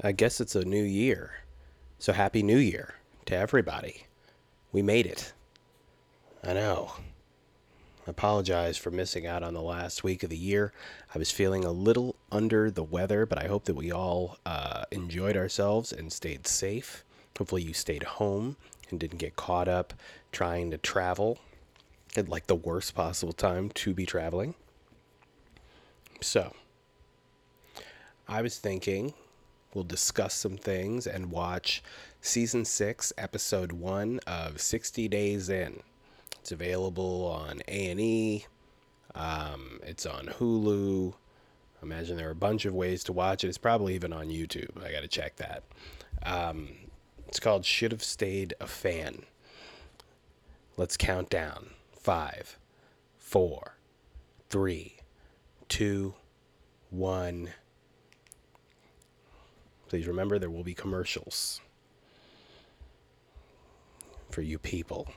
I guess it's a new year. So happy new year to everybody. We made it. I know. I apologize for missing out on the last week of the year. I was feeling a little under the weather, but I hope that we all uh, enjoyed ourselves and stayed safe. Hopefully, you stayed home and didn't get caught up trying to travel at like the worst possible time to be traveling. So, I was thinking we'll discuss some things and watch season six, episode one of 60 Days In. It's available on A and E. Um, it's on Hulu. Imagine there are a bunch of ways to watch it. It's probably even on YouTube. I got to check that. Um, it's called Should Have Stayed a Fan. Let's count down. Five, four, three, two, one. Please remember there will be commercials for you people.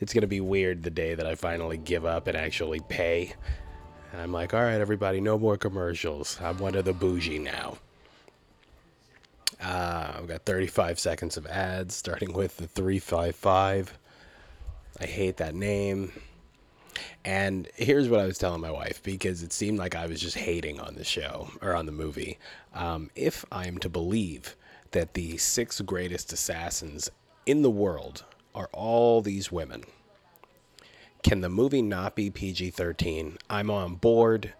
It's going to be weird the day that I finally give up and actually pay. And I'm like, all right, everybody, no more commercials. I'm one of the bougie now. Uh, I've got 35 seconds of ads, starting with the 355. I hate that name. And here's what I was telling my wife because it seemed like I was just hating on the show or on the movie. Um, if I'm to believe that the six greatest assassins in the world are all these women, can the movie not be PG 13? I'm on board,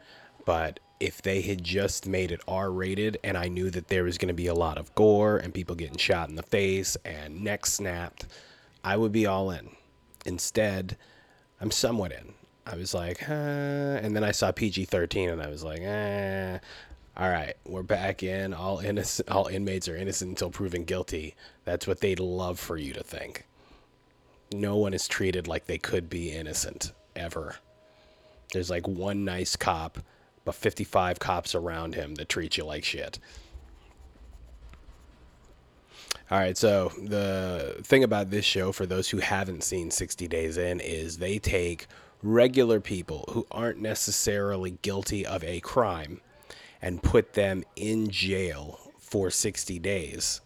but if they had just made it R rated and I knew that there was going to be a lot of gore and people getting shot in the face and neck snapped, I would be all in. Instead, I'm somewhat in. I was like, huh. and then I saw PG 13 and I was like, eh. All right, we're back in. All innocent, all inmates are innocent until proven guilty. That's what they'd love for you to think. No one is treated like they could be innocent ever. There's like one nice cop, but 55 cops around him that treat you like shit. All right, so the thing about this show, for those who haven't seen 60 Days In, is they take regular people who aren't necessarily guilty of a crime and put them in jail for 60 days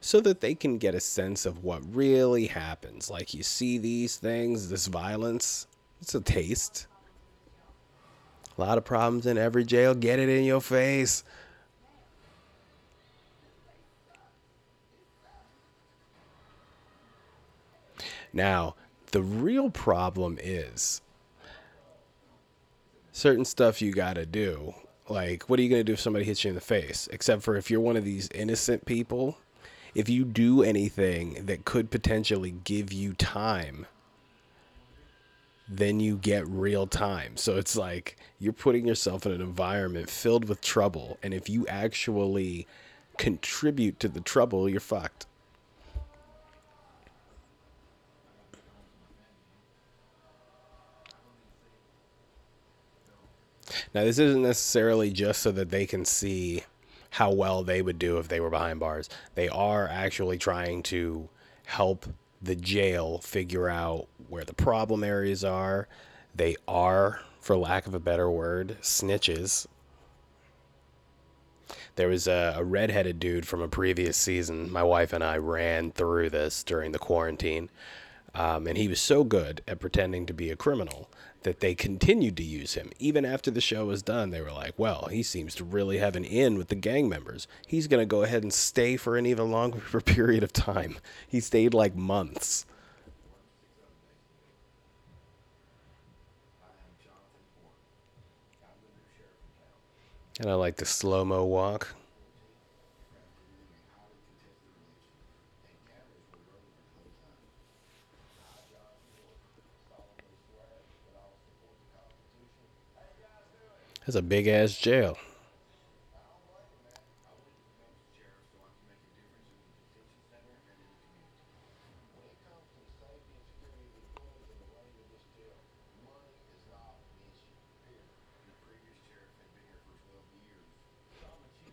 so that they can get a sense of what really happens. Like you see these things, this violence, it's a taste. A lot of problems in every jail. Get it in your face. Now, the real problem is certain stuff you got to do. Like, what are you going to do if somebody hits you in the face? Except for if you're one of these innocent people, if you do anything that could potentially give you time, then you get real time. So it's like you're putting yourself in an environment filled with trouble. And if you actually contribute to the trouble, you're fucked. Now, this isn't necessarily just so that they can see how well they would do if they were behind bars. They are actually trying to help the jail figure out where the problem areas are. They are, for lack of a better word, snitches. There was a, a redheaded dude from a previous season. My wife and I ran through this during the quarantine. Um, and he was so good at pretending to be a criminal that they continued to use him. Even after the show was done, they were like, well, he seems to really have an in with the gang members. He's going to go ahead and stay for an even longer period of time. He stayed like months. And I like the slow mo walk. That's a big ass jail.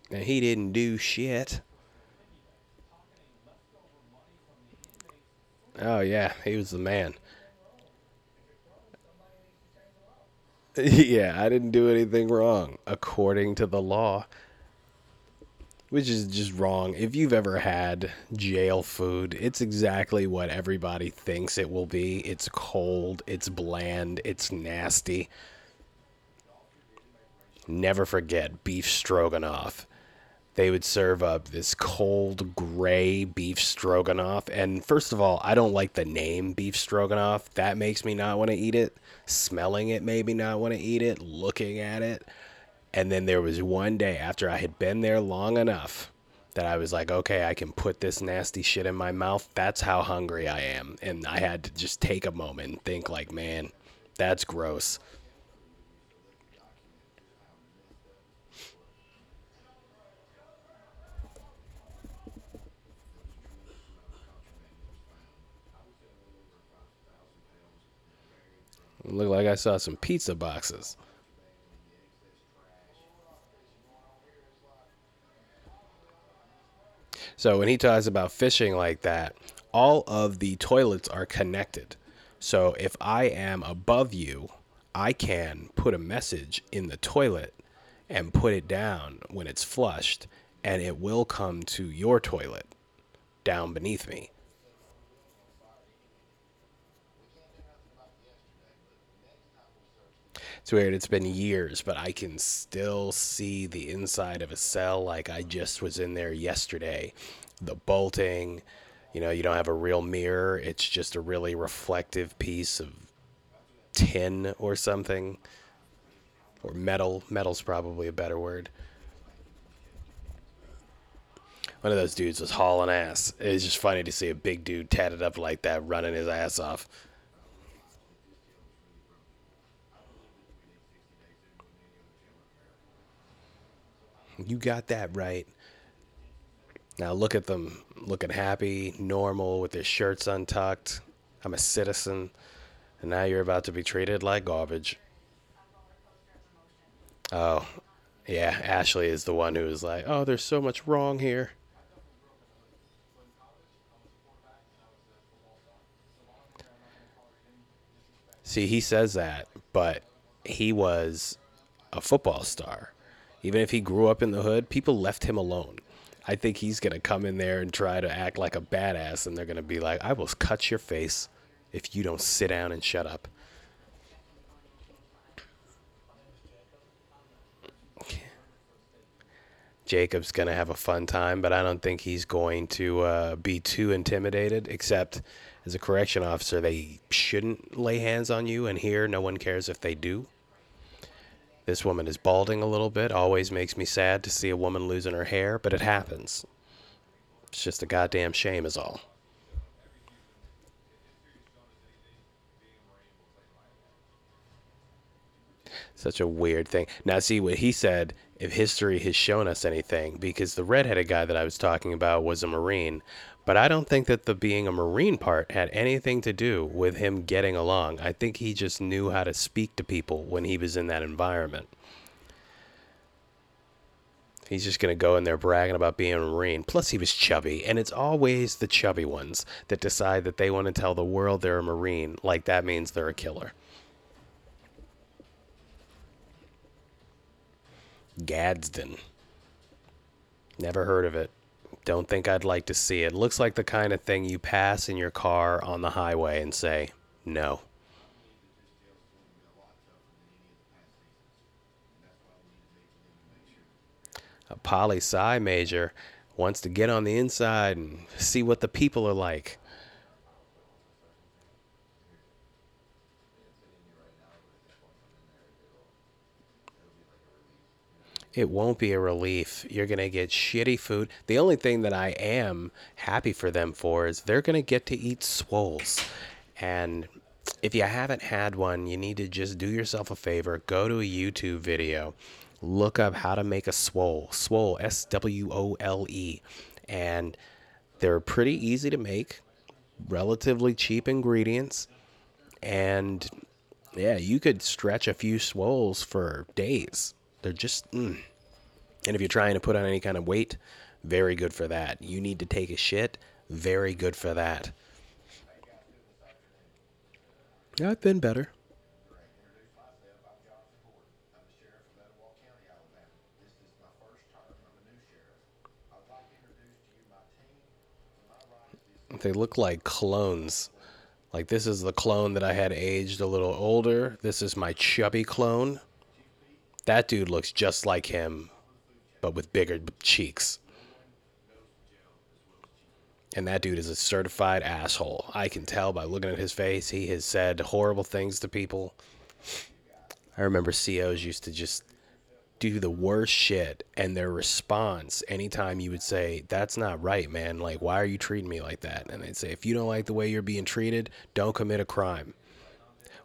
And he didn't do shit. Oh yeah, he was the man. yeah, I didn't do anything wrong according to the law. which is just wrong. If you've ever had jail food, it's exactly what everybody thinks it will be. It's cold, it's bland, it's nasty. Never forget beef stroganoff. They would serve up this cold gray beef stroganoff. And first of all, I don't like the name beef stroganoff. That makes me not want to eat it. Smelling it made me not want to eat it. Looking at it and then there was one day after I had been there long enough that I was like, okay, I can put this nasty shit in my mouth. That's how hungry I am. And I had to just take a moment and think, like, man, that's gross. Looked like I saw some pizza boxes. So when he talks about fishing like that, all of the toilets are connected. So if I am above you, I can put a message in the toilet and put it down when it's flushed, and it will come to your toilet down beneath me. It's weird. It's been years, but I can still see the inside of a cell like I just was in there yesterday. The bolting, you know, you don't have a real mirror. It's just a really reflective piece of tin or something. Or metal. Metal's probably a better word. One of those dudes was hauling ass. It's just funny to see a big dude tatted up like that running his ass off. You got that right. Now look at them looking happy, normal, with their shirts untucked. I'm a citizen. And now you're about to be treated like garbage. Oh, yeah. Ashley is the one who is like, oh, there's so much wrong here. See, he says that, but he was a football star. Even if he grew up in the hood, people left him alone. I think he's going to come in there and try to act like a badass, and they're going to be like, I will cut your face if you don't sit down and shut up. Jacob's going to have a fun time, but I don't think he's going to uh, be too intimidated, except as a correction officer, they shouldn't lay hands on you, and here no one cares if they do. This woman is balding a little bit. Always makes me sad to see a woman losing her hair, but it happens. It's just a goddamn shame, is all. Such a weird thing. Now, see what he said if history has shown us anything, because the redheaded guy that I was talking about was a Marine, but I don't think that the being a Marine part had anything to do with him getting along. I think he just knew how to speak to people when he was in that environment. He's just going to go in there bragging about being a Marine. Plus, he was chubby, and it's always the chubby ones that decide that they want to tell the world they're a Marine, like that means they're a killer. Gadsden. Never heard of it. Don't think I'd like to see it. Looks like the kind of thing you pass in your car on the highway and say, no. A poli sci major wants to get on the inside and see what the people are like. It won't be a relief. You're going to get shitty food. The only thing that I am happy for them for is they're going to get to eat swoles. And if you haven't had one, you need to just do yourself a favor. Go to a YouTube video, look up how to make a swole. Swole, S W O L E. And they're pretty easy to make, relatively cheap ingredients. And yeah, you could stretch a few swoles for days. They're just, mm. and if you're trying to put on any kind of weight, very good for that. You need to take a shit, very good for that. Yeah, I've been better. They look like clones. Like, this is the clone that I had aged a little older. This is my chubby clone. That dude looks just like him, but with bigger cheeks. And that dude is a certified asshole. I can tell by looking at his face. He has said horrible things to people. I remember COs used to just do the worst shit, and their response anytime you would say, That's not right, man. Like, why are you treating me like that? And they'd say, If you don't like the way you're being treated, don't commit a crime.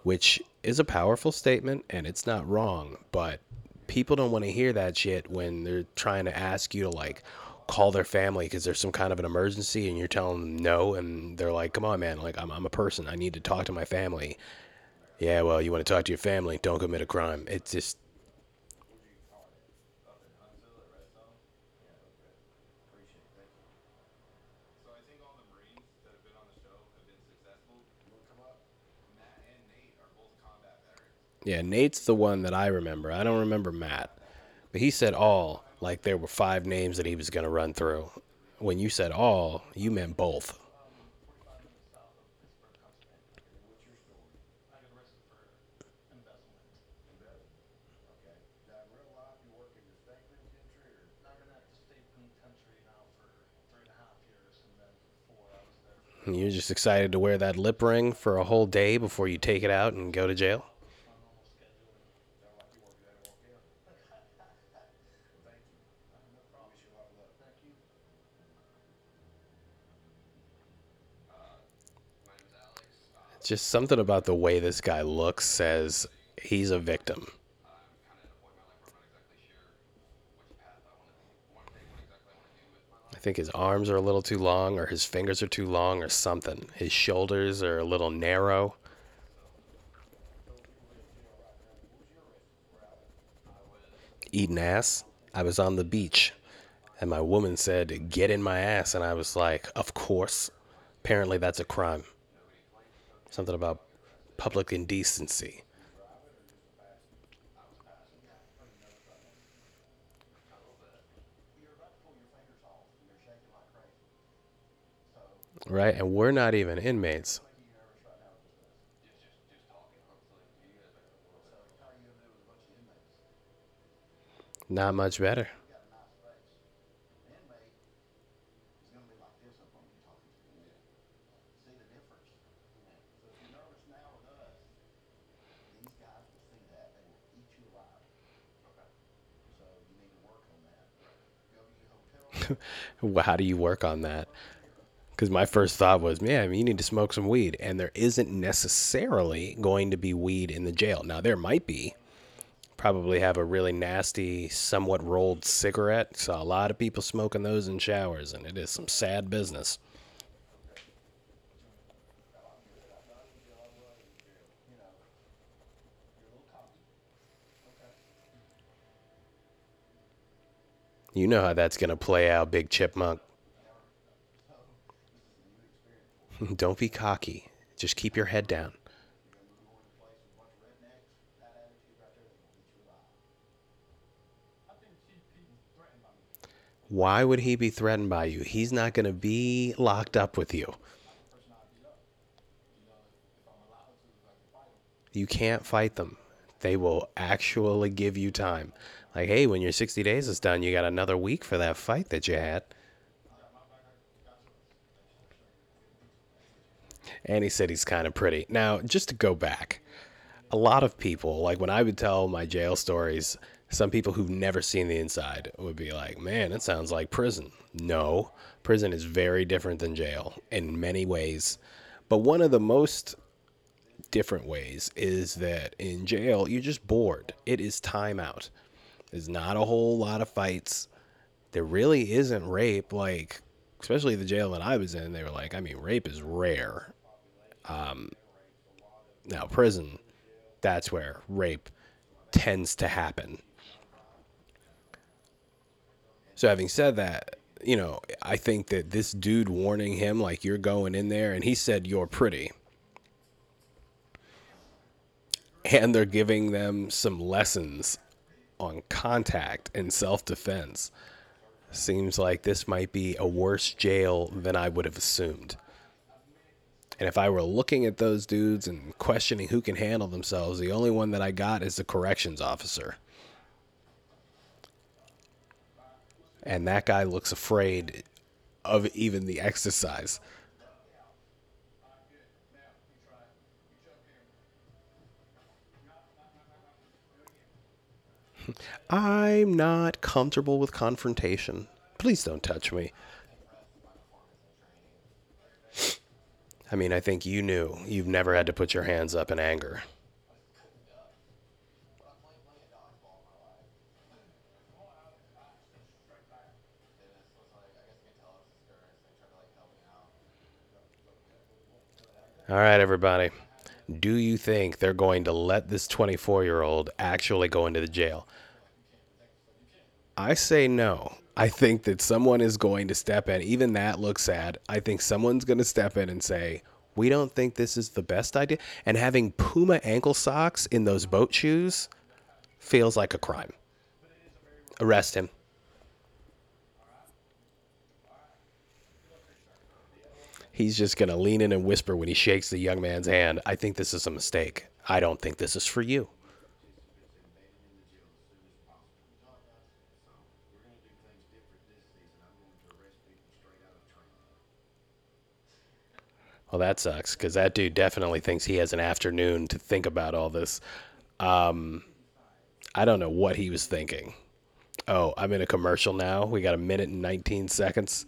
Which is a powerful statement, and it's not wrong, but people don't want to hear that shit when they're trying to ask you to, like, call their family because there's some kind of an emergency and you're telling them no and they're like come on man like I'm, I'm a person i need to talk to my family. Yeah well you want to talk to your family don't commit a crime. It's just yeah nate's the one that i remember. I don't remember matt but he said all like there were five names that he was going to run through. When you said all you meant both. You're just excited to wear that lip ring for a whole day before you take it out and go to jail? Just something about the way this guy looks says he's a victim. I think his arms are a little too long, or his fingers are too long, or something. His shoulders are a little narrow. Eating ass. I was on the beach, and my woman said, Get in my ass. And I was like, Of course. Apparently, that's a crime. Something about public indecency. Right? And we're not even inmates. Not much better. How do you work on that? Because my first thought was, man, you need to smoke some weed. And there isn't necessarily going to be weed in the jail. Now, there might be. Probably have a really nasty, somewhat rolled cigarette. Saw a lot of people smoking those in showers, and it is some sad business. You know how that's going to play out, Big Chipmunk. Don't be cocky. Just keep your head down. Why would he be threatened by you? He's not going to be locked up with you. You can't fight them. They will actually give you time. Like, hey, when your 60 days is done, you got another week for that fight that you had. And he said he's kind of pretty. Now, just to go back, a lot of people, like when I would tell my jail stories, some people who've never seen the inside would be like, man, it sounds like prison. No, prison is very different than jail in many ways. But one of the most different ways is that in jail, you're just bored. It is time out. There's not a whole lot of fights. There really isn't rape. Like, especially the jail that I was in, they were like, I mean, rape is rare. Um, now, prison, that's where rape tends to happen. So, having said that, you know, I think that this dude warning him, like, you're going in there, and he said, you're pretty. And they're giving them some lessons on contact and self defense. Seems like this might be a worse jail than I would have assumed. And if I were looking at those dudes and questioning who can handle themselves, the only one that I got is the corrections officer. And that guy looks afraid of even the exercise. I'm not comfortable with confrontation. Please don't touch me. I mean, I think you knew. You've never had to put your hands up in anger. All right, everybody. Do you think they're going to let this 24 year old actually go into the jail? I say no. I think that someone is going to step in. Even that looks sad. I think someone's going to step in and say, we don't think this is the best idea. And having Puma ankle socks in those boat shoes feels like a crime. Arrest him. He's just going to lean in and whisper when he shakes the young man's hand, I think this is a mistake. I don't think this is for you. Well, that sucks because that dude definitely thinks he has an afternoon to think about all this. Um, I don't know what he was thinking. Oh, I'm in a commercial now. We got a minute and 19 seconds.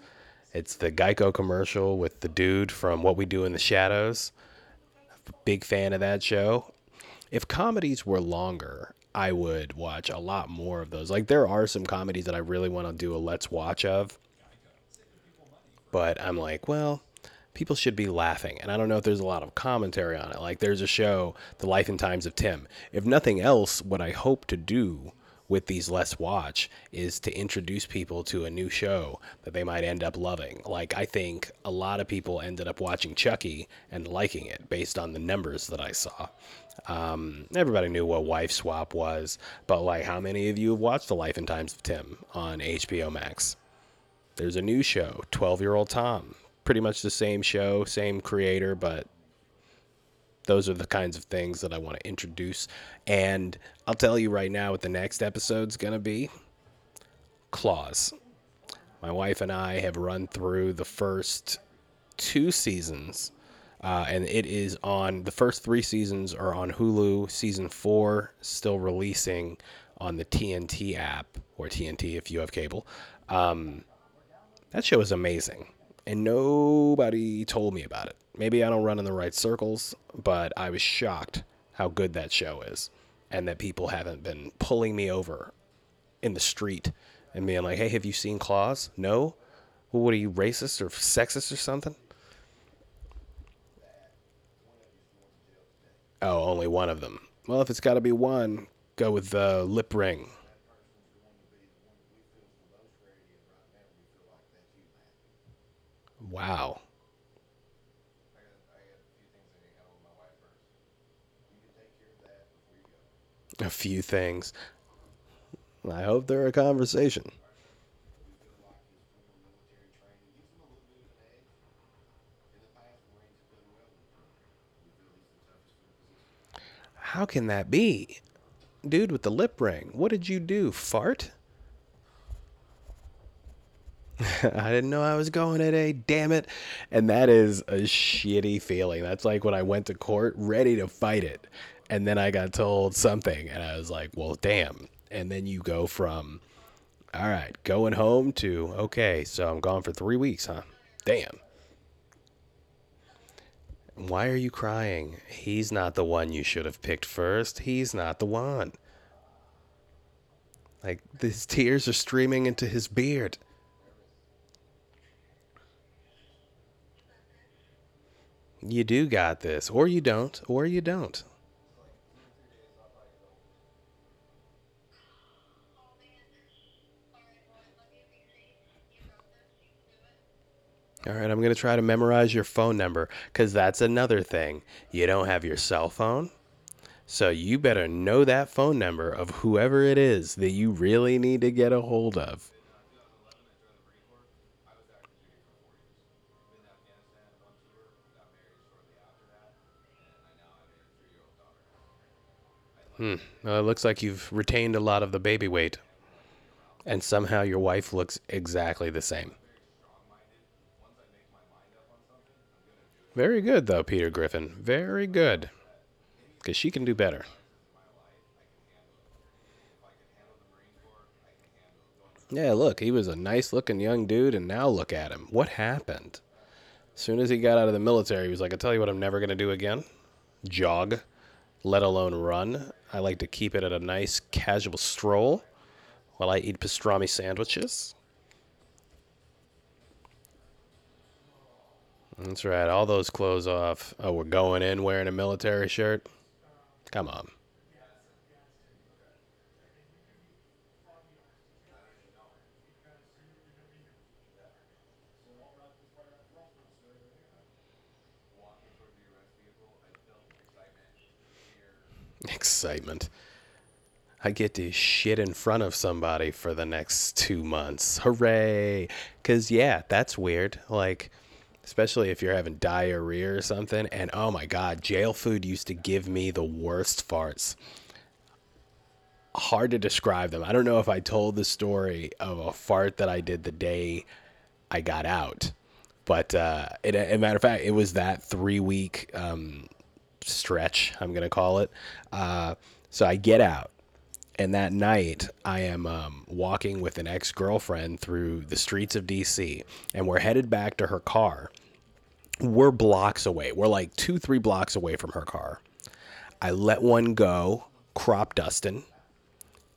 It's the Geico commercial with the dude from What We Do in the Shadows. Big fan of that show. If comedies were longer, I would watch a lot more of those. Like, there are some comedies that I really want to do a let's watch of. But I'm like, well, people should be laughing. And I don't know if there's a lot of commentary on it. Like there's a show, The Life and Times of Tim. If nothing else, what I hope to do with these Let's Watch is to introduce people to a new show that they might end up loving. Like I think a lot of people ended up watching Chucky and liking it based on the numbers that I saw. Um, everybody knew what Wife Swap was, but like how many of you have watched The Life and Times of Tim on HBO Max? There's a new show, 12 Year Old Tom pretty much the same show, same creator, but those are the kinds of things that I want to introduce. And I'll tell you right now what the next episode's going to be Claws. My wife and I have run through the first two seasons. Uh, and it is on the first three seasons are on Hulu. Season four still releasing on the TNT app or TNT if you have cable. Um, that show is amazing and nobody told me about it. Maybe I don't run in the right circles, but I was shocked how good that show is and that people haven't been pulling me over in the street and being like, hey, have you seen Claws? No? Well, what are you, racist or sexist or something? Oh, only one of them. Well, if it's got to be one, go with the lip ring. Wow. A few things. I hope they're a conversation. How can that be? Dude with the lip ring, what did you do? Fart? I didn't know I was going today, damn it. And that is a shitty feeling. That's like when I went to court ready to fight it. And then I got told something, and I was like, well, damn. And then you go from, all right, going home to, okay, so I'm gone for three weeks, huh? Damn. Why are you crying? He's not the one you should have picked first. He's not the one. Like, his tears are streaming into his beard. You do got this, or you don't, or you don't. All right, I'm going to try to memorize your phone number because that's another thing. You don't have your cell phone. So you better know that phone number of whoever it is that you really need to get a hold of. Hmm. Well, it looks like you've retained a lot of the baby weight. And somehow your wife looks exactly the same. Very good, though, Peter Griffin. Very good. Because she can do better. Yeah, look, he was a nice looking young dude, and now look at him. What happened? As soon as he got out of the military, he was like, I tell you what, I'm never going to do again jog, let alone run. I like to keep it at a nice casual stroll while I eat pastrami sandwiches. That's right, all those clothes off. Oh, we're going in wearing a military shirt? Come on. Excitement. I get to shit in front of somebody for the next two months. Hooray! Because, yeah, that's weird. Like, especially if you're having diarrhea or something. And oh my God, jail food used to give me the worst farts. Hard to describe them. I don't know if I told the story of a fart that I did the day I got out. But, uh, a matter of fact, it was that three week um, stretch, I'm going to call it. Uh, so I get out. And that night, I am um, walking with an ex girlfriend through the streets of DC, and we're headed back to her car. We're blocks away. We're like two, three blocks away from her car. I let one go, crop dusting,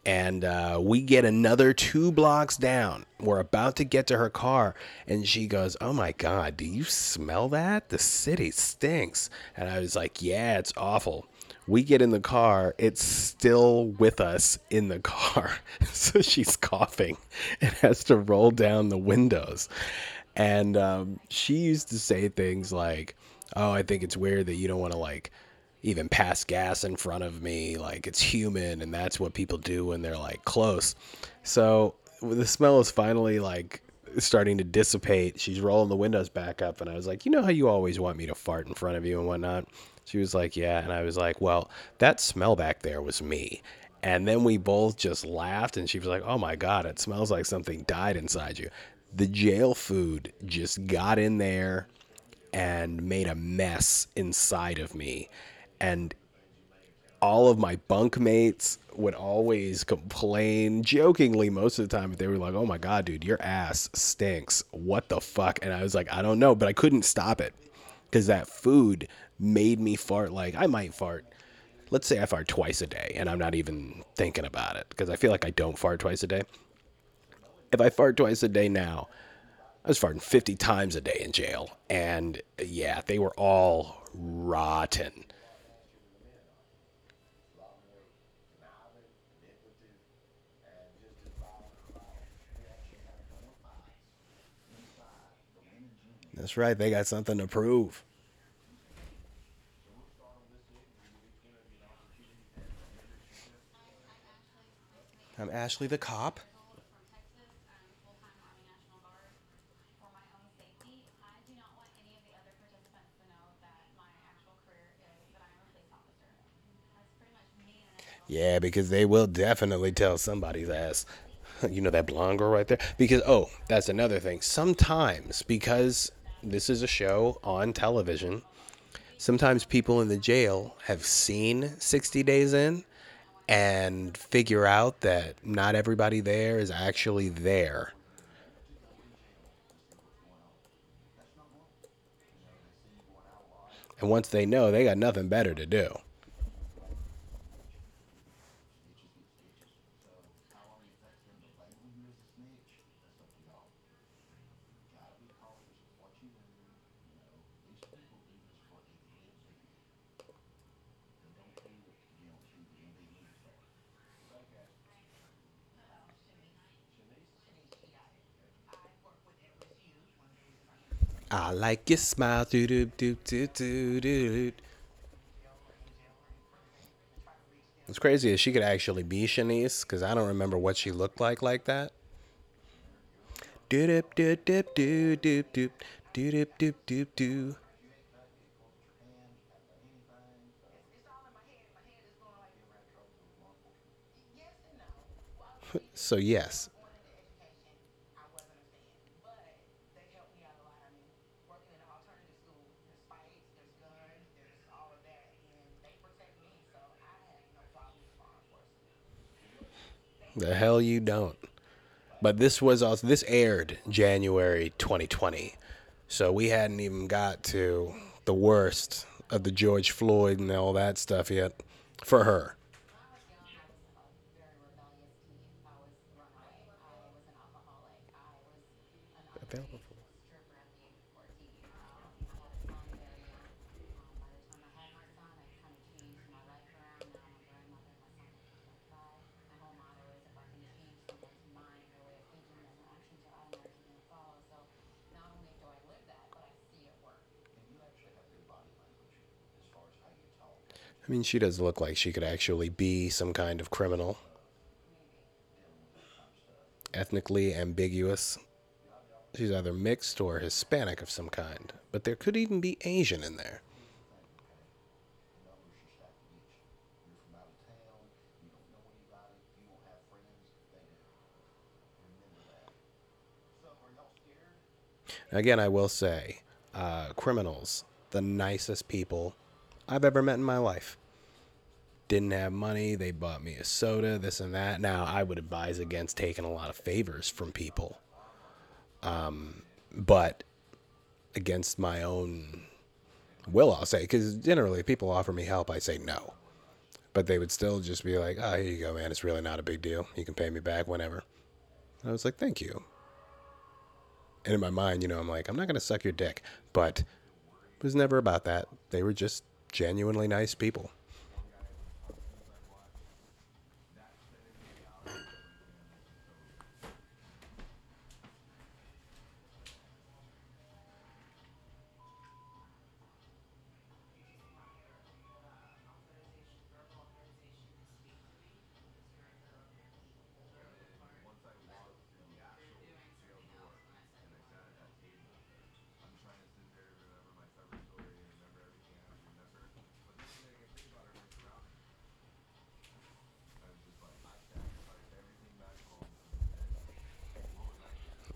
and uh, we get another two blocks down. We're about to get to her car, and she goes, "Oh my god, do you smell that? The city stinks." And I was like, "Yeah, it's awful." We get in the car, it's still with us in the car. so she's coughing and has to roll down the windows. And um, she used to say things like, Oh, I think it's weird that you don't want to like even pass gas in front of me. Like it's human, and that's what people do when they're like close. So the smell is finally like starting to dissipate. She's rolling the windows back up, and I was like, you know how you always want me to fart in front of you and whatnot. She was like, yeah, and I was like, well, that smell back there was me. And then we both just laughed, and she was like, oh my god, it smells like something died inside you. The jail food just got in there and made a mess inside of me and all of my bunkmates would always complain jokingly most of the time but they were like oh my god dude your ass stinks what the fuck and i was like i don't know but i couldn't stop it because that food made me fart like i might fart let's say i fart twice a day and i'm not even thinking about it because i feel like i don't fart twice a day if i fart twice a day now i was farting 50 times a day in jail and yeah they were all rotten That's right. They got something to prove. I'm Ashley the cop. Yeah, because they will definitely tell somebody's ass. You know that blonde girl right there? Because, oh, that's another thing. Sometimes, because this is a show on television, sometimes people in the jail have seen 60 Days In and figure out that not everybody there is actually there. And once they know, they got nothing better to do. I like your smile. Doo doo doo doo doo doo. What's crazy is she could actually be Shanice because I don't remember what she looked like like that. Doo doo doo doo doo doo doo doo doo doo doo. So, yes. The hell you don't. But this was also this aired January 2020. So we hadn't even got to the worst of the George Floyd and all that stuff yet for her. Available for I mean, she does look like she could actually be some kind of criminal. Ethnically ambiguous. She's either mixed or Hispanic of some kind. But there could even be Asian in there. Again, I will say, uh, criminals, the nicest people I've ever met in my life. Didn't have money, they bought me a soda, this and that. Now, I would advise against taking a lot of favors from people. Um, but against my own will, I'll say, because generally people offer me help, I say no. But they would still just be like, oh, here you go, man. It's really not a big deal. You can pay me back whenever. I was like, thank you. And in my mind, you know, I'm like, I'm not going to suck your dick. But it was never about that. They were just genuinely nice people.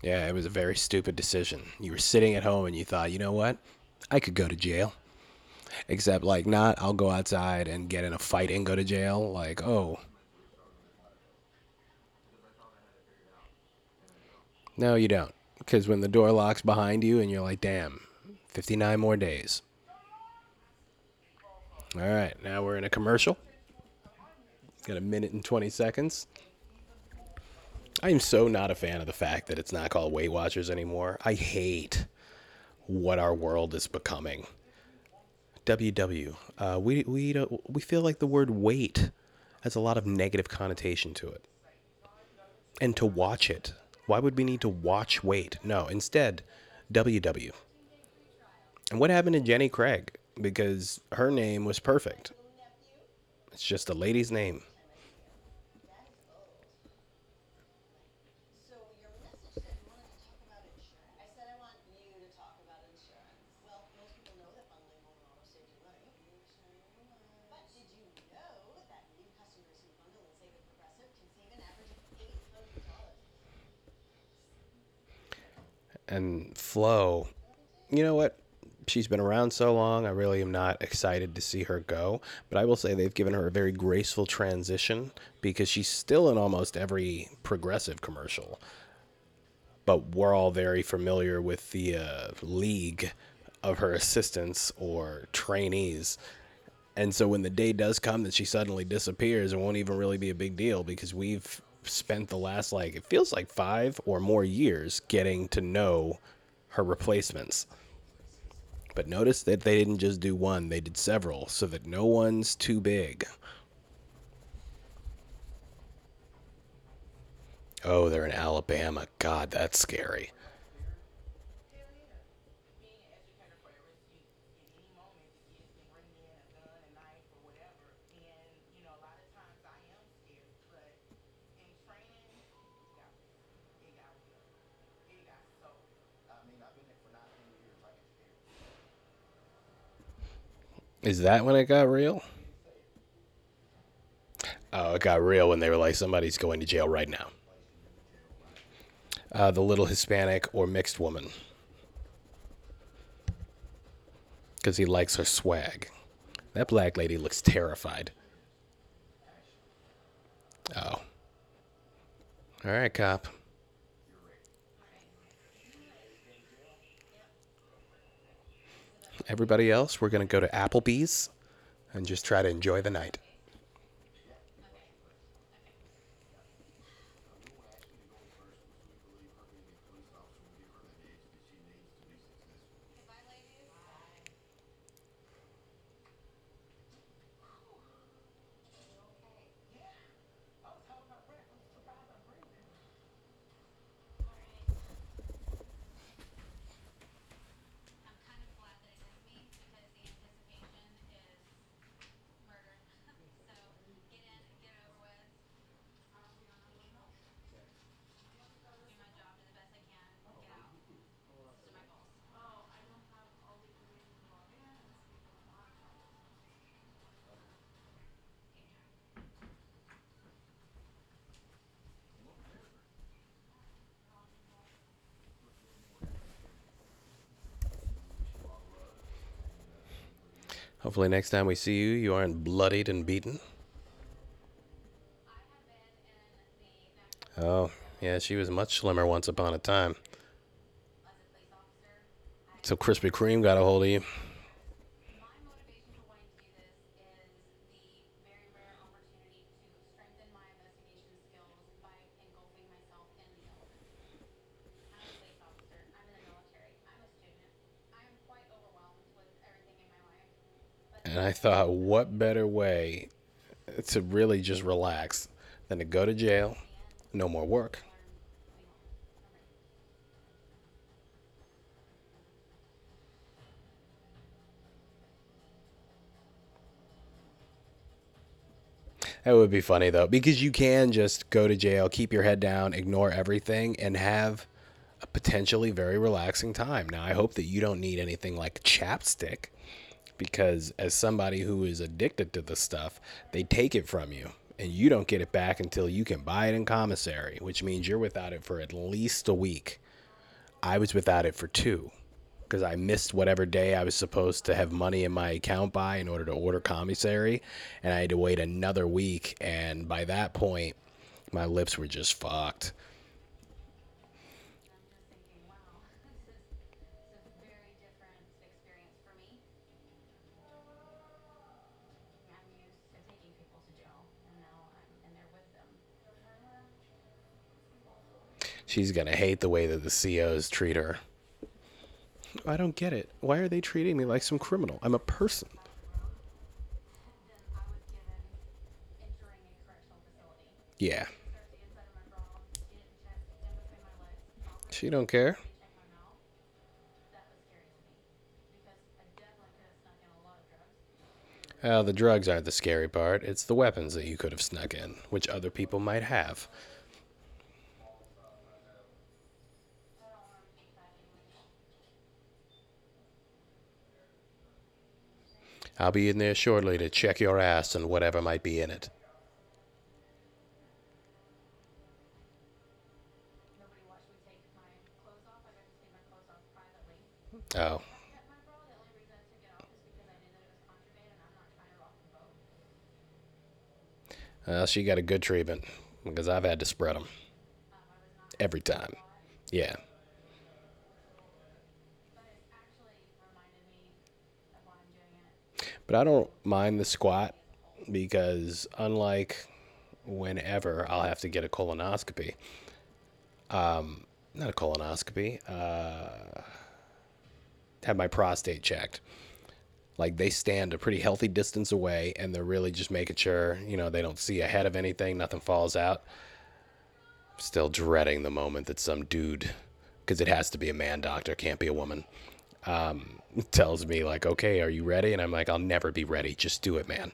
Yeah, it was a very stupid decision. You were sitting at home and you thought, you know what? I could go to jail. Except, like, not, I'll go outside and get in a fight and go to jail. Like, oh. No, you don't. Because when the door locks behind you and you're like, damn, 59 more days. All right, now we're in a commercial. Got a minute and 20 seconds. I am so not a fan of the fact that it's not called Weight Watchers anymore. I hate what our world is becoming. WW. Uh, we we don't, we feel like the word weight has a lot of negative connotation to it. And to watch it, why would we need to watch weight? No, instead, WW. And what happened to Jenny Craig? Because her name was perfect. It's just a lady's name. And Flo, you know what? She's been around so long. I really am not excited to see her go. But I will say they've given her a very graceful transition because she's still in almost every progressive commercial. But we're all very familiar with the uh, league of her assistants or trainees. And so when the day does come that she suddenly disappears, it won't even really be a big deal because we've spent the last like it feels like five or more years getting to know her replacements. But notice that they didn't just do one, they did several, so that no one's too big. Oh, they're in Alabama. God, that's scary. Is that when it got real? Oh, it got real when they were like, somebody's going to jail right now. Uh, the little Hispanic or mixed woman. Because he likes her swag. That black lady looks terrified. Oh. All right, cop. Everybody else, we're going to go to Applebee's and just try to enjoy the night. I'm kind of glad that it is me because the anticipation is murder. so get in, get it over with. Do my job to the best I can. Get out. Those are my goals. Oh, I don't have all the information to log in. Hopefully, next time we see you, you aren't bloodied and beaten. Oh, yeah, she was much slimmer once upon a time. So Krispy Kreme got a hold of you. my motivation for wanting to do this is the very rare opportunity to strengthen my investigation skills by engulfing myself in the elements. I'm a police officer. I'm in the military. I'm a student. I am quite overwhelmed with everything in my life. But And I thought, what better way to really just relax than to go to jail, no more work. That would be funny though, because you can just go to jail, keep your head down, ignore everything, and have a potentially very relaxing time. Now, I hope that you don't need anything like chapstick, because as somebody who is addicted to the stuff, they take it from you, and you don't get it back until you can buy it in commissary, which means you're without it for at least a week. I was without it for two because I missed whatever day I was supposed to have money in my account by in order to order commissary, and I had to wait another week. And by that point, my lips were just fucked. She's gonna hate the way that the COs treat her. I don't get it. Why are they treating me like some criminal? I'm a person. Then I was given entering a correctional facility. Yeah. Search the inside of my bra, get it checked in between my legs, offer She don't care. to check my mouth. That was scary to me because I definitely could have snuck in a lot of drugs. Well, the drugs aren't the scary part. It's the weapons that you could have snuck in, which other people might have. I don't want to think that anymore. I'll be in there shortly to check your ass and whatever might be in it. Oh. Well, she got a good treatment because I've had to spread them every time. Yeah. but it actually reminded me of why I'm doing it. But I don't mind the squat because, unlike whenever I'll have to get a colonoscopy, um, not a colonoscopy, uh, have my prostate checked. Like they stand a pretty healthy distance away and they're really just making sure, you know, they don't see ahead of anything, nothing falls out. Still dreading the moment that some dude, because it has to be a man doctor, can't be a woman, um, tells me, like, okay, are you ready? And I'm like, I'll never be ready. Just do it, man.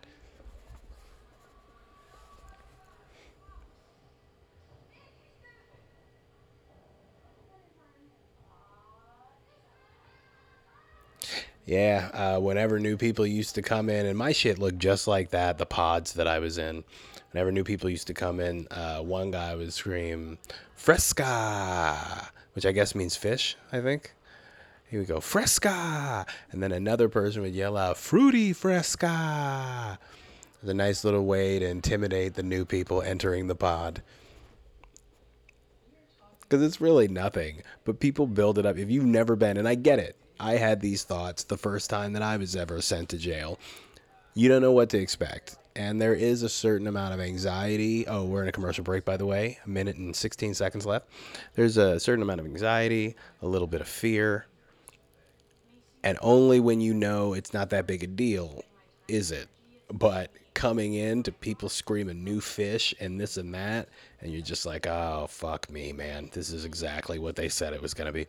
Yeah, uh, whenever new people used to come in, and my shit looked just like that, the pods that I was in. Whenever new people used to come in, uh, one guy would scream, Fresca, which I guess means fish, I think. He would go, Fresca! And then another person would yell out, Fruity Fresca! It's a nice little way to intimidate the new people entering the pod. Because it's really nothing, but people build it up. If you've never been, and I get it, I had these thoughts the first time that I was ever sent to jail. You don't know what to expect. And there is a certain amount of anxiety. Oh, we're in a commercial break, by the way. A minute and 16 seconds left. There's a certain amount of anxiety, a little bit of fear. And only when you know it's not that big a deal is it. But coming in to people screaming new fish and this and that, and you're just like, oh, fuck me, man. This is exactly what they said it was going to be.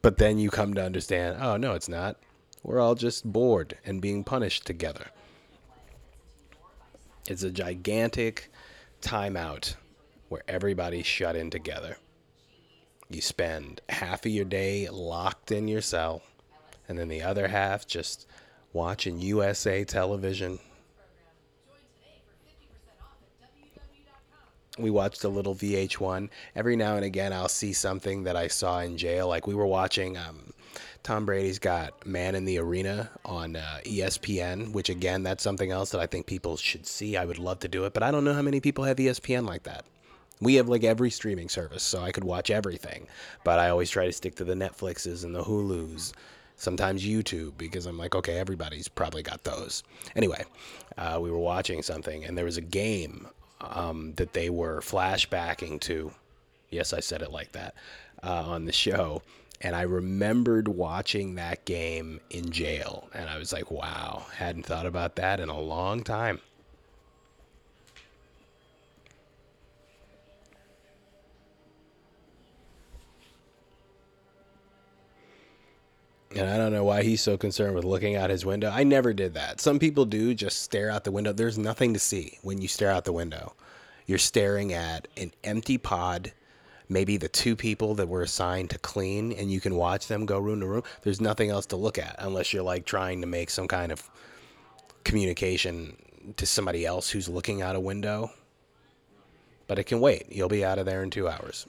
But then you come to understand, oh, no, it's not. We're all just bored and being punished together. It's a gigantic timeout where everybody's shut in together. You spend half of your day locked in your cell, and then the other half just watching USA television. We watched a little VH1. Every now and again, I'll see something that I saw in jail. Like we were watching um, Tom Brady's got Man in the Arena on uh, ESPN, which again, that's something else that I think people should see. I would love to do it, but I don't know how many people have ESPN like that. We have like every streaming service, so I could watch everything, but I always try to stick to the Netflixes and the Hulus. Sometimes YouTube because I'm like, okay, everybody's probably got those. Anyway, uh, we were watching something and there was a game um, that they were flashbacking to. Yes, I said it like that uh, on the show and I remembered watching that game in jail, and I was like, wow, hadn't thought about that in a long time. And I don't know why he's so concerned with looking out his window. I never did that. Some people do just stare out the window. There's nothing to see when you stare out the window. You're staring at an empty pod maybe the two people that were assigned to clean and you can watch them go room to room there's nothing else to look at unless you're like trying to make some kind of communication to somebody else who's looking out a window but it can wait you'll be out of there in two hours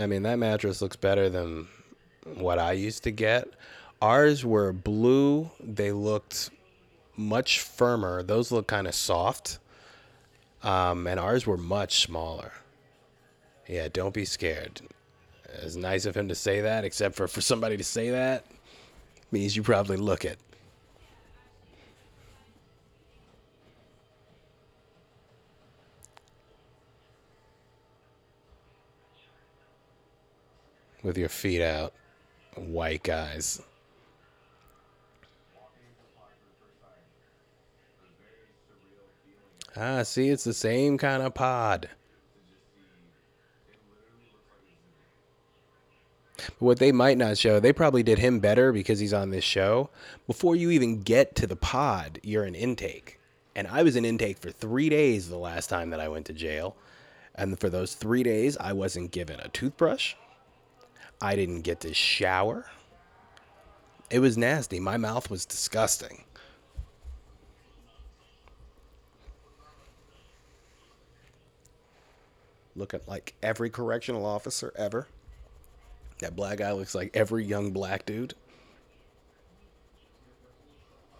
I mean, that mattress looks better than what I used to get. Ours were blue. They looked much firmer. Those look kind of soft. Um, and ours were much smaller. Yeah, don't be scared. It's nice of him to say that, except for for somebody to say that means you probably look it. With your feet out, white guys. Ah, see, it's the same kind of pod. But what they might not show, they probably did him better because he's on this show. Before you even get to the pod, you're in intake. And I was an intake for three days the last time that I went to jail. And for those three days, I wasn't given a toothbrush. I didn't get to shower. It was nasty. My mouth was disgusting. Looking like every correctional officer ever. That black guy looks like every young black dude.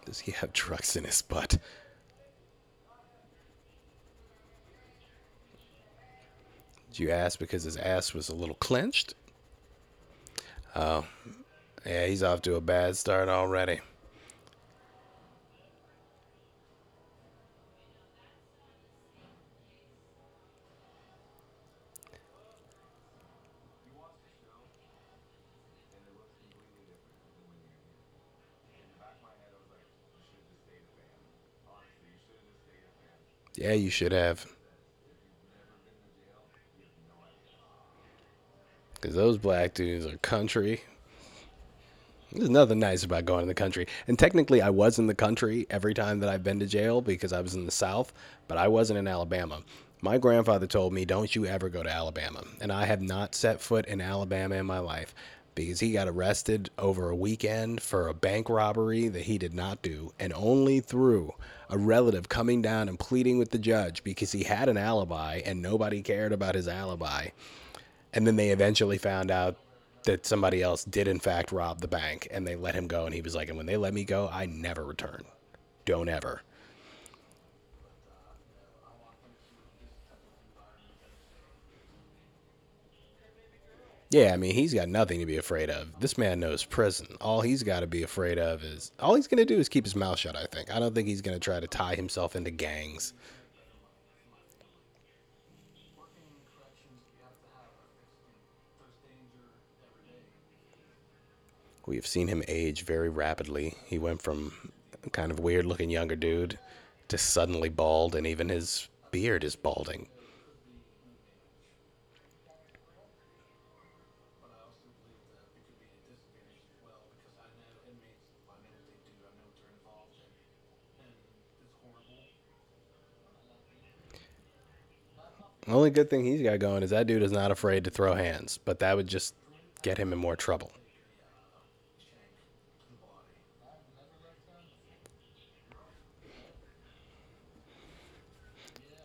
Does he have drugs in his butt? Did you ask because his ass was a little clenched? Oh, yeah, he's off to a bad start already. Yeah, you should have. Because those black dudes are country. There's nothing nice about going to the country. And technically, I was in the country every time that I've been to jail because I was in the South, but I wasn't in Alabama. My grandfather told me, don't you ever go to Alabama. And I have not set foot in Alabama in my life because he got arrested over a weekend for a bank robbery that he did not do. And only through a relative coming down and pleading with the judge because he had an alibi and nobody cared about his alibi. And then they eventually found out that somebody else did, in fact, rob the bank and they let him go. And he was like, and when they let me go, I never return. Don't ever. Yeah, I mean, he's got nothing to be afraid of. This man knows prison. All he's got to be afraid of is all he's going to do is keep his mouth shut, I think. I don't think he's going to try to tie himself into gangs. We have seen him age very rapidly. He went from kind of weird looking younger dude to suddenly bald, and even his beard is balding. The only good thing he's got going is that dude is not afraid to throw hands, but that would just get him in more trouble.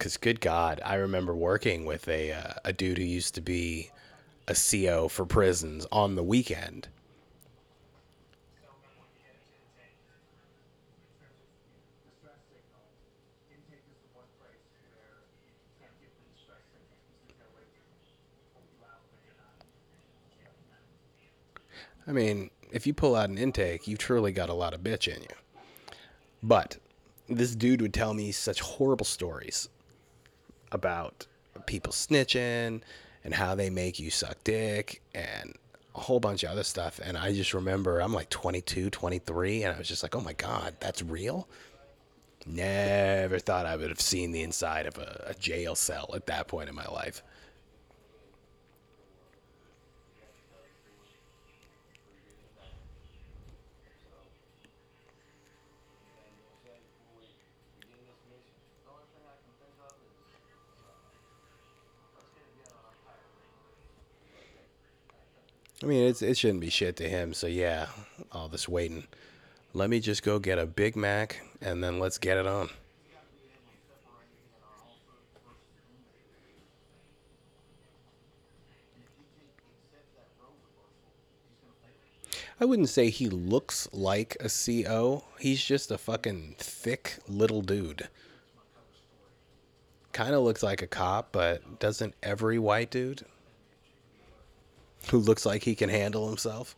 Because, good God, I remember working with a, uh, a dude who used to be a CO for prisons on the weekend. I mean, if you pull out an intake, you've truly got a lot of bitch in you. But this dude would tell me such horrible stories about people snitching and how they make you suck dick and a whole bunch of other stuff. And I just remember I'm like 22, 23, and I was just like, oh my God, that's real? Never thought I would have seen the inside of a, a jail cell at that point in my life. The only thing I can think of is let's get together on a pirate I mean, it's, it shouldn't be shit to him. So yeah, all this waiting. Let me just go get a Big Mac and then let's get it on. I wouldn't say he looks like a CO. He's just a fucking thick little dude. Kind of looks like a cop, but doesn't every white dude who looks like he can handle himself?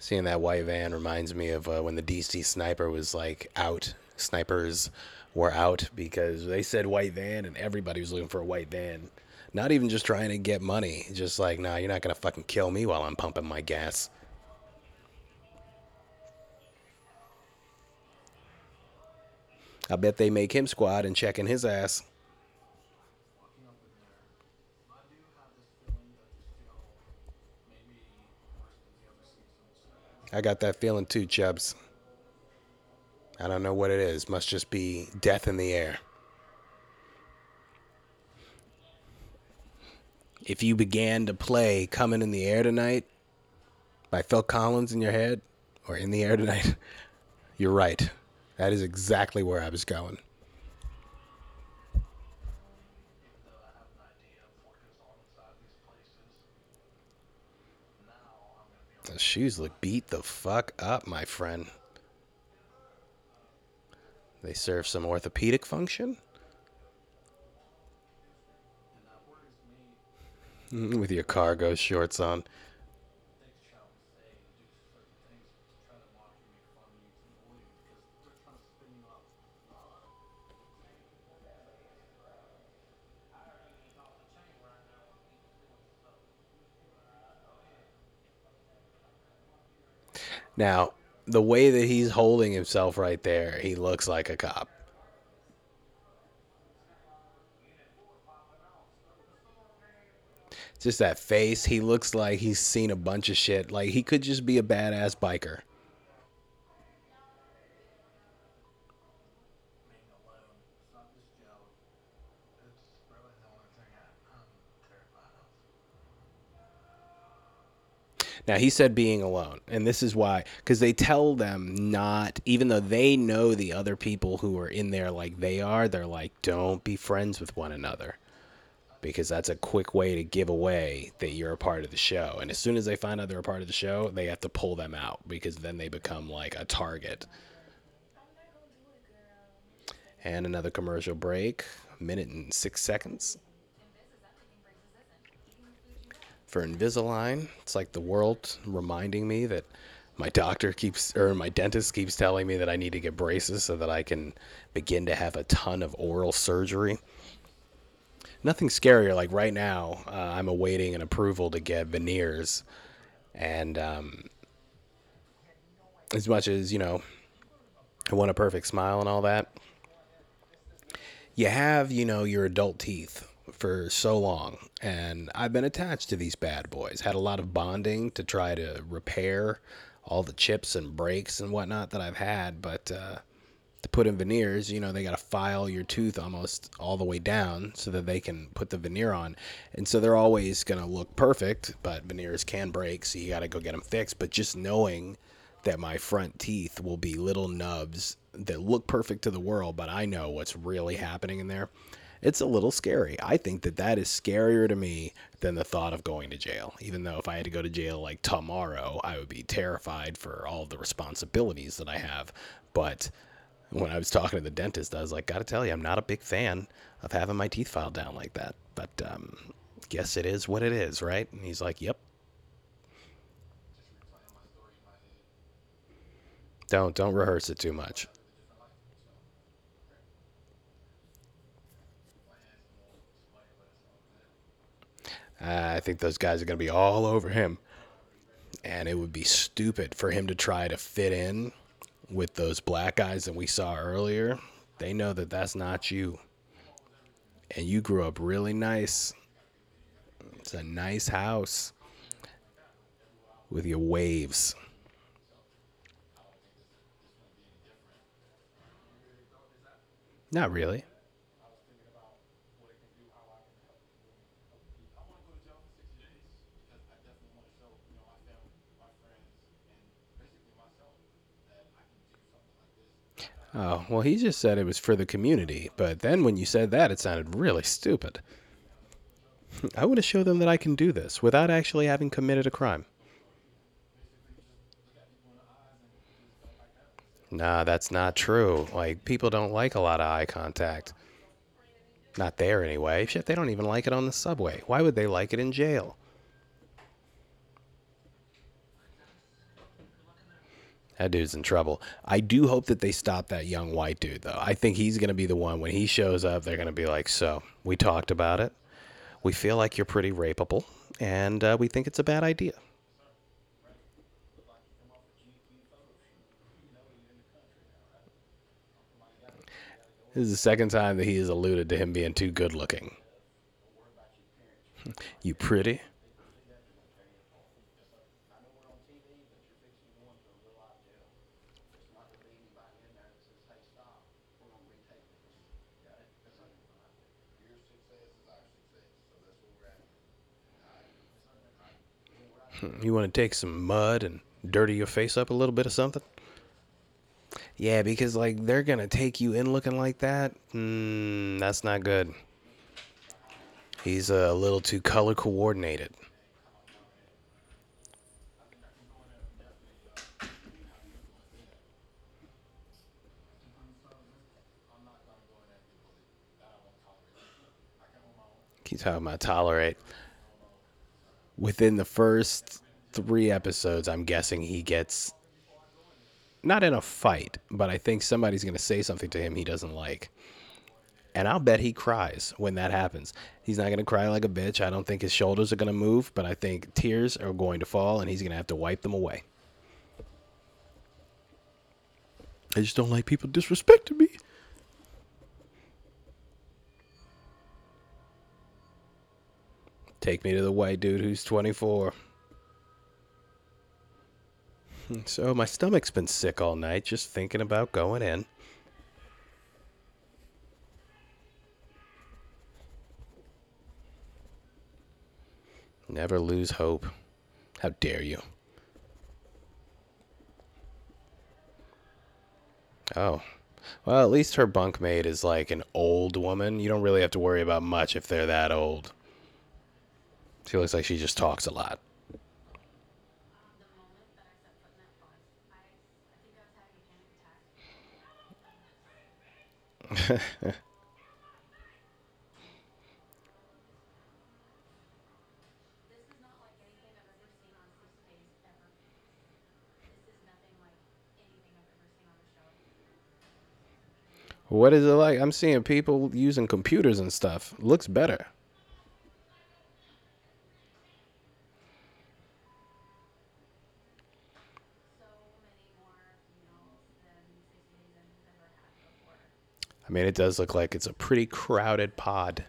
Seeing that white van reminds me of uh, when the DC sniper was like out. Snipers were out because they said white van and everybody was looking for a white van. Not even just trying to get money, just like, nah, you're not gonna fucking kill me while I'm pumping my gas. I bet they make him squad and checking his ass. walking up in there. I do have this feeling that this jail may be worse than the other seasons. I got that feeling too, Chubbs. I don't know what it is. Must just be death in the air. If you began to play Coming in the Air Tonight by Phil Collins in your head, or In the Air Tonight, you're right. That is exactly where I was going. Though I have an idea of what goes on inside these places. Now Shoes look beat the fuck up, my friend. They serve some orthopedic function with your cargo shorts on. Now, the way that he's holding himself right there, he looks like a cop. Just that face, he looks like he's seen a bunch of shit. Like he could just be a badass biker. Now he said being alone, and this is why, because they tell them not, even though they know the other people who are in there like they are, they're like, don't be friends with one another, because that's a quick way to give away that you're a part of the show. And as soon as they find out they're a part of the show, they have to pull them out because then they become like a target. And another commercial break, minute and six seconds. For Invisalign. It's like the world reminding me that my doctor keeps or my dentist keeps telling me that I need to get braces so that I can begin to have a ton of oral surgery. Nothing scarier. Like right now, uh, I'm awaiting an approval to get veneers, and um, as much as you know, I want a perfect smile and all that. You have, you know, your adult teeth for so long, and I've been attached to these bad boys. Had a lot of bonding to try to repair all the chips and breaks and whatnot that I've had, but uh, to put in veneers, you know, they got to file your tooth almost all the way down so that they can put the veneer on. And so they're always going to look perfect, but veneers can break, so you got to go get them fixed. But just knowing that my front teeth will be little nubs that look perfect to the world, but I know what's really happening in there. It's a little scary. I think that that is scarier to me than the thought of going to jail. Even though if I had to go to jail like tomorrow, I would be terrified for all the responsibilities that I have. But when I was talking to the dentist, I was like, gotta tell you, I'm not a big fan of having my teeth filed down like that. But um, guess it is what it is, right? And he's like, yep. Don't don't rehearse it too much. Uh, I think those guys are going to be all over him. And it would be stupid for him to try to fit in with those black guys that we saw earlier. They know that that's not you. And you grew up really nice. It's a nice house with your waves. Not really. Oh, well, he just said it was for the community, but then when you said that, it sounded really stupid. I want to show them that I can do this without actually having committed a crime. Nah, that's not true. Like, people don't like a lot of eye contact. Not there anyway. Shit, they don't even like it on the subway. Why would they like it in jail? That dude's in trouble. I do hope that they stop that young white dude, though. I think he's going to be the one. When he shows up, they're going to be like, So, we talked about it. We feel like you're pretty rapeable, and uh, we think it's a bad idea. This is the second time that he has alluded to him being too good looking. You pretty? You want to take some mud and dirty your face up a little bit or something? Yeah, because like they're gonna take you in looking like that. Mm, that's not good. He's a little too color coordinated. Keep talking about tolerate. Within the first three episodes, I'm guessing he gets not in a fight, but I think somebody's going to say something to him he doesn't like. And I'll bet he cries when that happens. He's not going to cry like a bitch. I don't think his shoulders are going to move, but I think tears are going to fall and he's going to have to wipe them away. I just don't like people disrespecting me. Take me to the white dude who's 24. So my stomach's been sick all night just thinking about going in. Never lose hope. How dare you? Oh. Well, at least her bunkmate is like an old woman. You don't really have to worry about much if they're that old. She looks like she just talks a lot. What is it like? I'm seeing people using computers and stuff. Looks better. So many more females than Six Days has ever had before. I mean, it does look like it's a pretty crowded pod.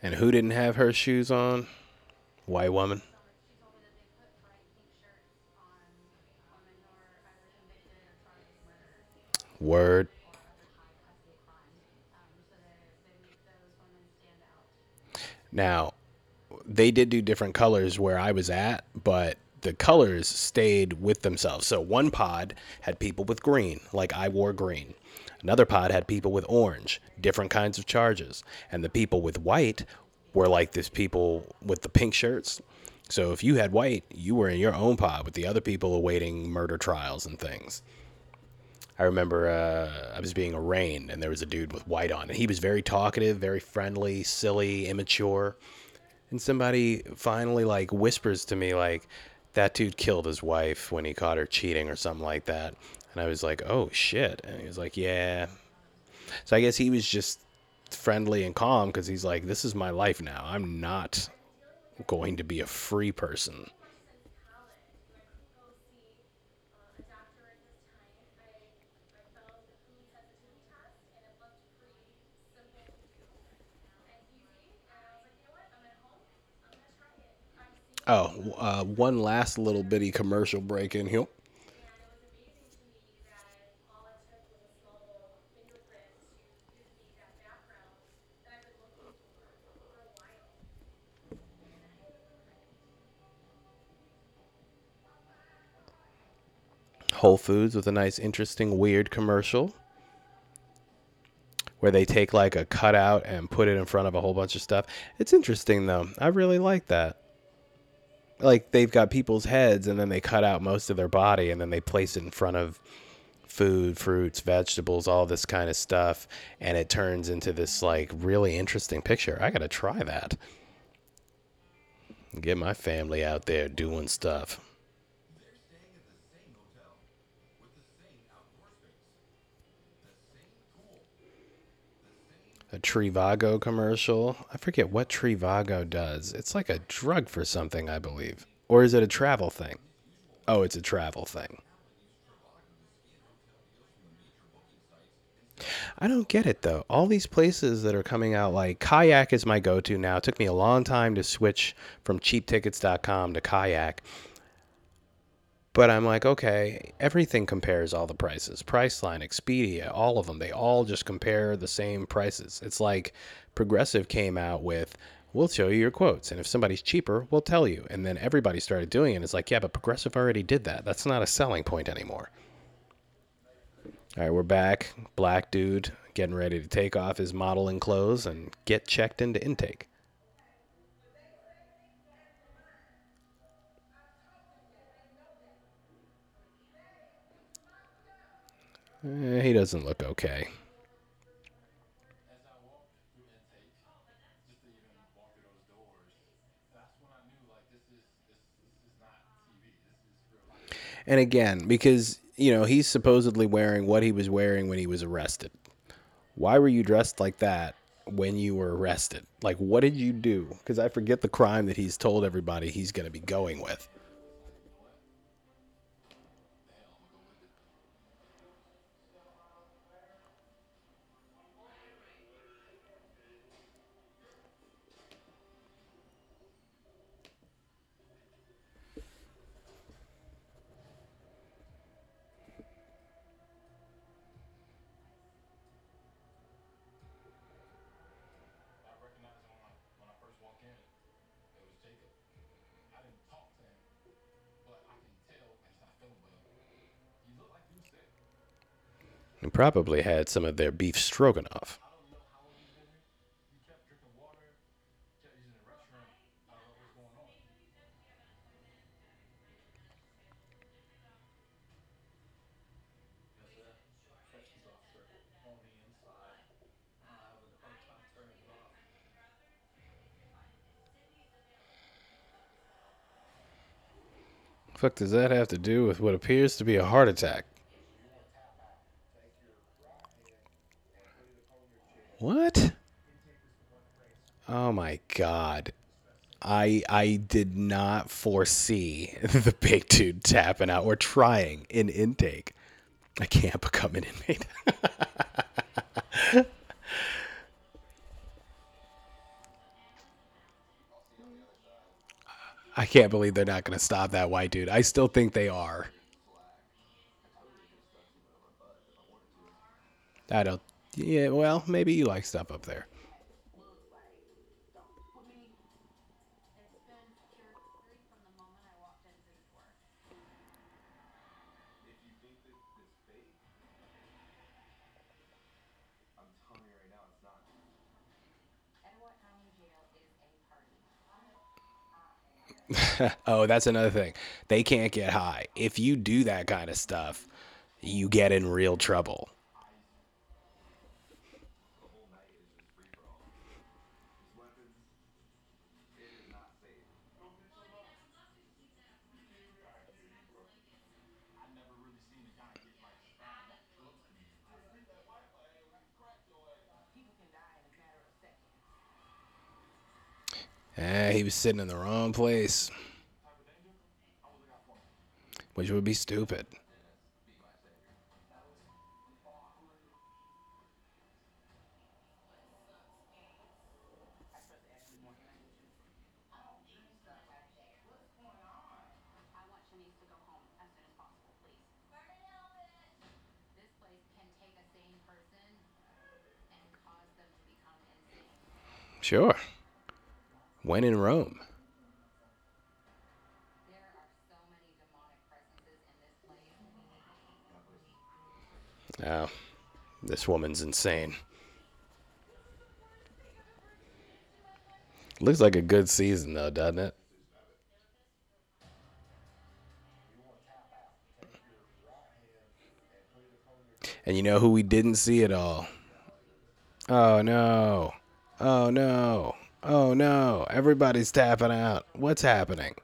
And who didn't have her shoes on? White woman. Word. Now, they did do different colors where I was at, but the colors stayed with themselves. So one pod had people with green, like I wore green. Another pod had people with orange, different kinds of charges. And the people with white were like this people with the pink shirts. So if you had white, you were in your own pod with the other people awaiting murder trials and things. I remember uh, I was being arraigned, and there was a dude with white on, and he was very talkative, very friendly, silly, immature. And somebody finally like whispers to me like, "That dude killed his wife when he caught her cheating or something like that." And I was like, "Oh shit!" And he was like, "Yeah." So I guess he was just friendly and calm because he's like, "This is my life now. I'm not going to be a free person." Oh, uh, one last little bitty commercial break in here. Whole Foods with a nice, interesting, weird commercial where they take like a cutout and put it in front of a whole bunch of stuff. It's interesting though. I really like that. Like they've got people's heads and then they cut out most of their body and then they place it in front of food, fruits, vegetables, all this kind of stuff and it turns into this like really interesting picture. I got to try that. Get my family out there doing stuff. A Trivago commercial. I forget what Trivago does. It's like a drug for something, I believe. Or is it a travel thing? Oh, it's a travel thing. I don't get it though. All these places that are coming out, like Kayak is my go to now. It took me a long time to switch from cheaptickets.com to Kayak. But I'm like, okay, everything compares all the prices. Priceline, Expedia, all of them, they all just compare the same prices. It's like Progressive came out with, we'll show you your quotes. And if somebody's cheaper, we'll tell you. And then everybody started doing it. It's like, yeah, but Progressive already did that. That's not a selling point anymore. All right, we're back. Black dude getting ready to take off his modeling clothes and get checked into intake. Eh, TV. doesn't look okay. And again, because, you know, he's supposedly wearing what he was wearing when he was arrested. Why were you dressed like that when you were arrested? Like, what did you do? Because I forget the crime that he's told everybody he's going to be going with. I probably had some of their beef off. fuck does that have to do with what appears to be a heart attack? What? Oh my god. I I did not foresee the big dude tapping out or trying in intake. I can't become an inmate. I can't believe they're not going to stop that white dude. I still think they are. I don't. Yeah, well, maybe you like stuff up there. Oh, that's another thing. They can't get high. If you do that kind of stuff, you get in real trouble. The whole night is just free for all. There's weapons. It is not safe. I never really seen a guy get like found off drugs like this. People can die in a matter of seconds. Eh, he was sitting in the wrong place, which would be stupid. Sure. When in Rome. Oh, this woman's insane. Looks like a good season, though, doesn't it? And you know who we didn't see at all? Oh no. Oh no. Oh no. Everybody's tapping out. What's happening?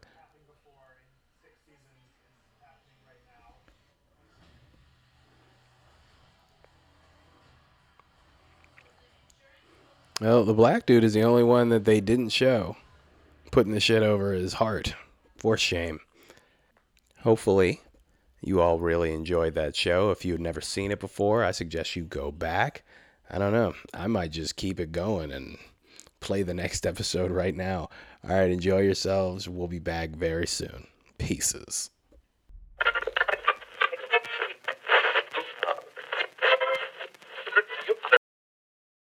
Well, the black dude is the only one that they didn't show. Putting the shit over his heart. For shame. Hopefully, you all really enjoyed that show. If you've never seen it before, I suggest you go back. I don't know. I might just keep it going and play the next episode right now. All right, enjoy yourselves. We'll be back very soon. Pieces.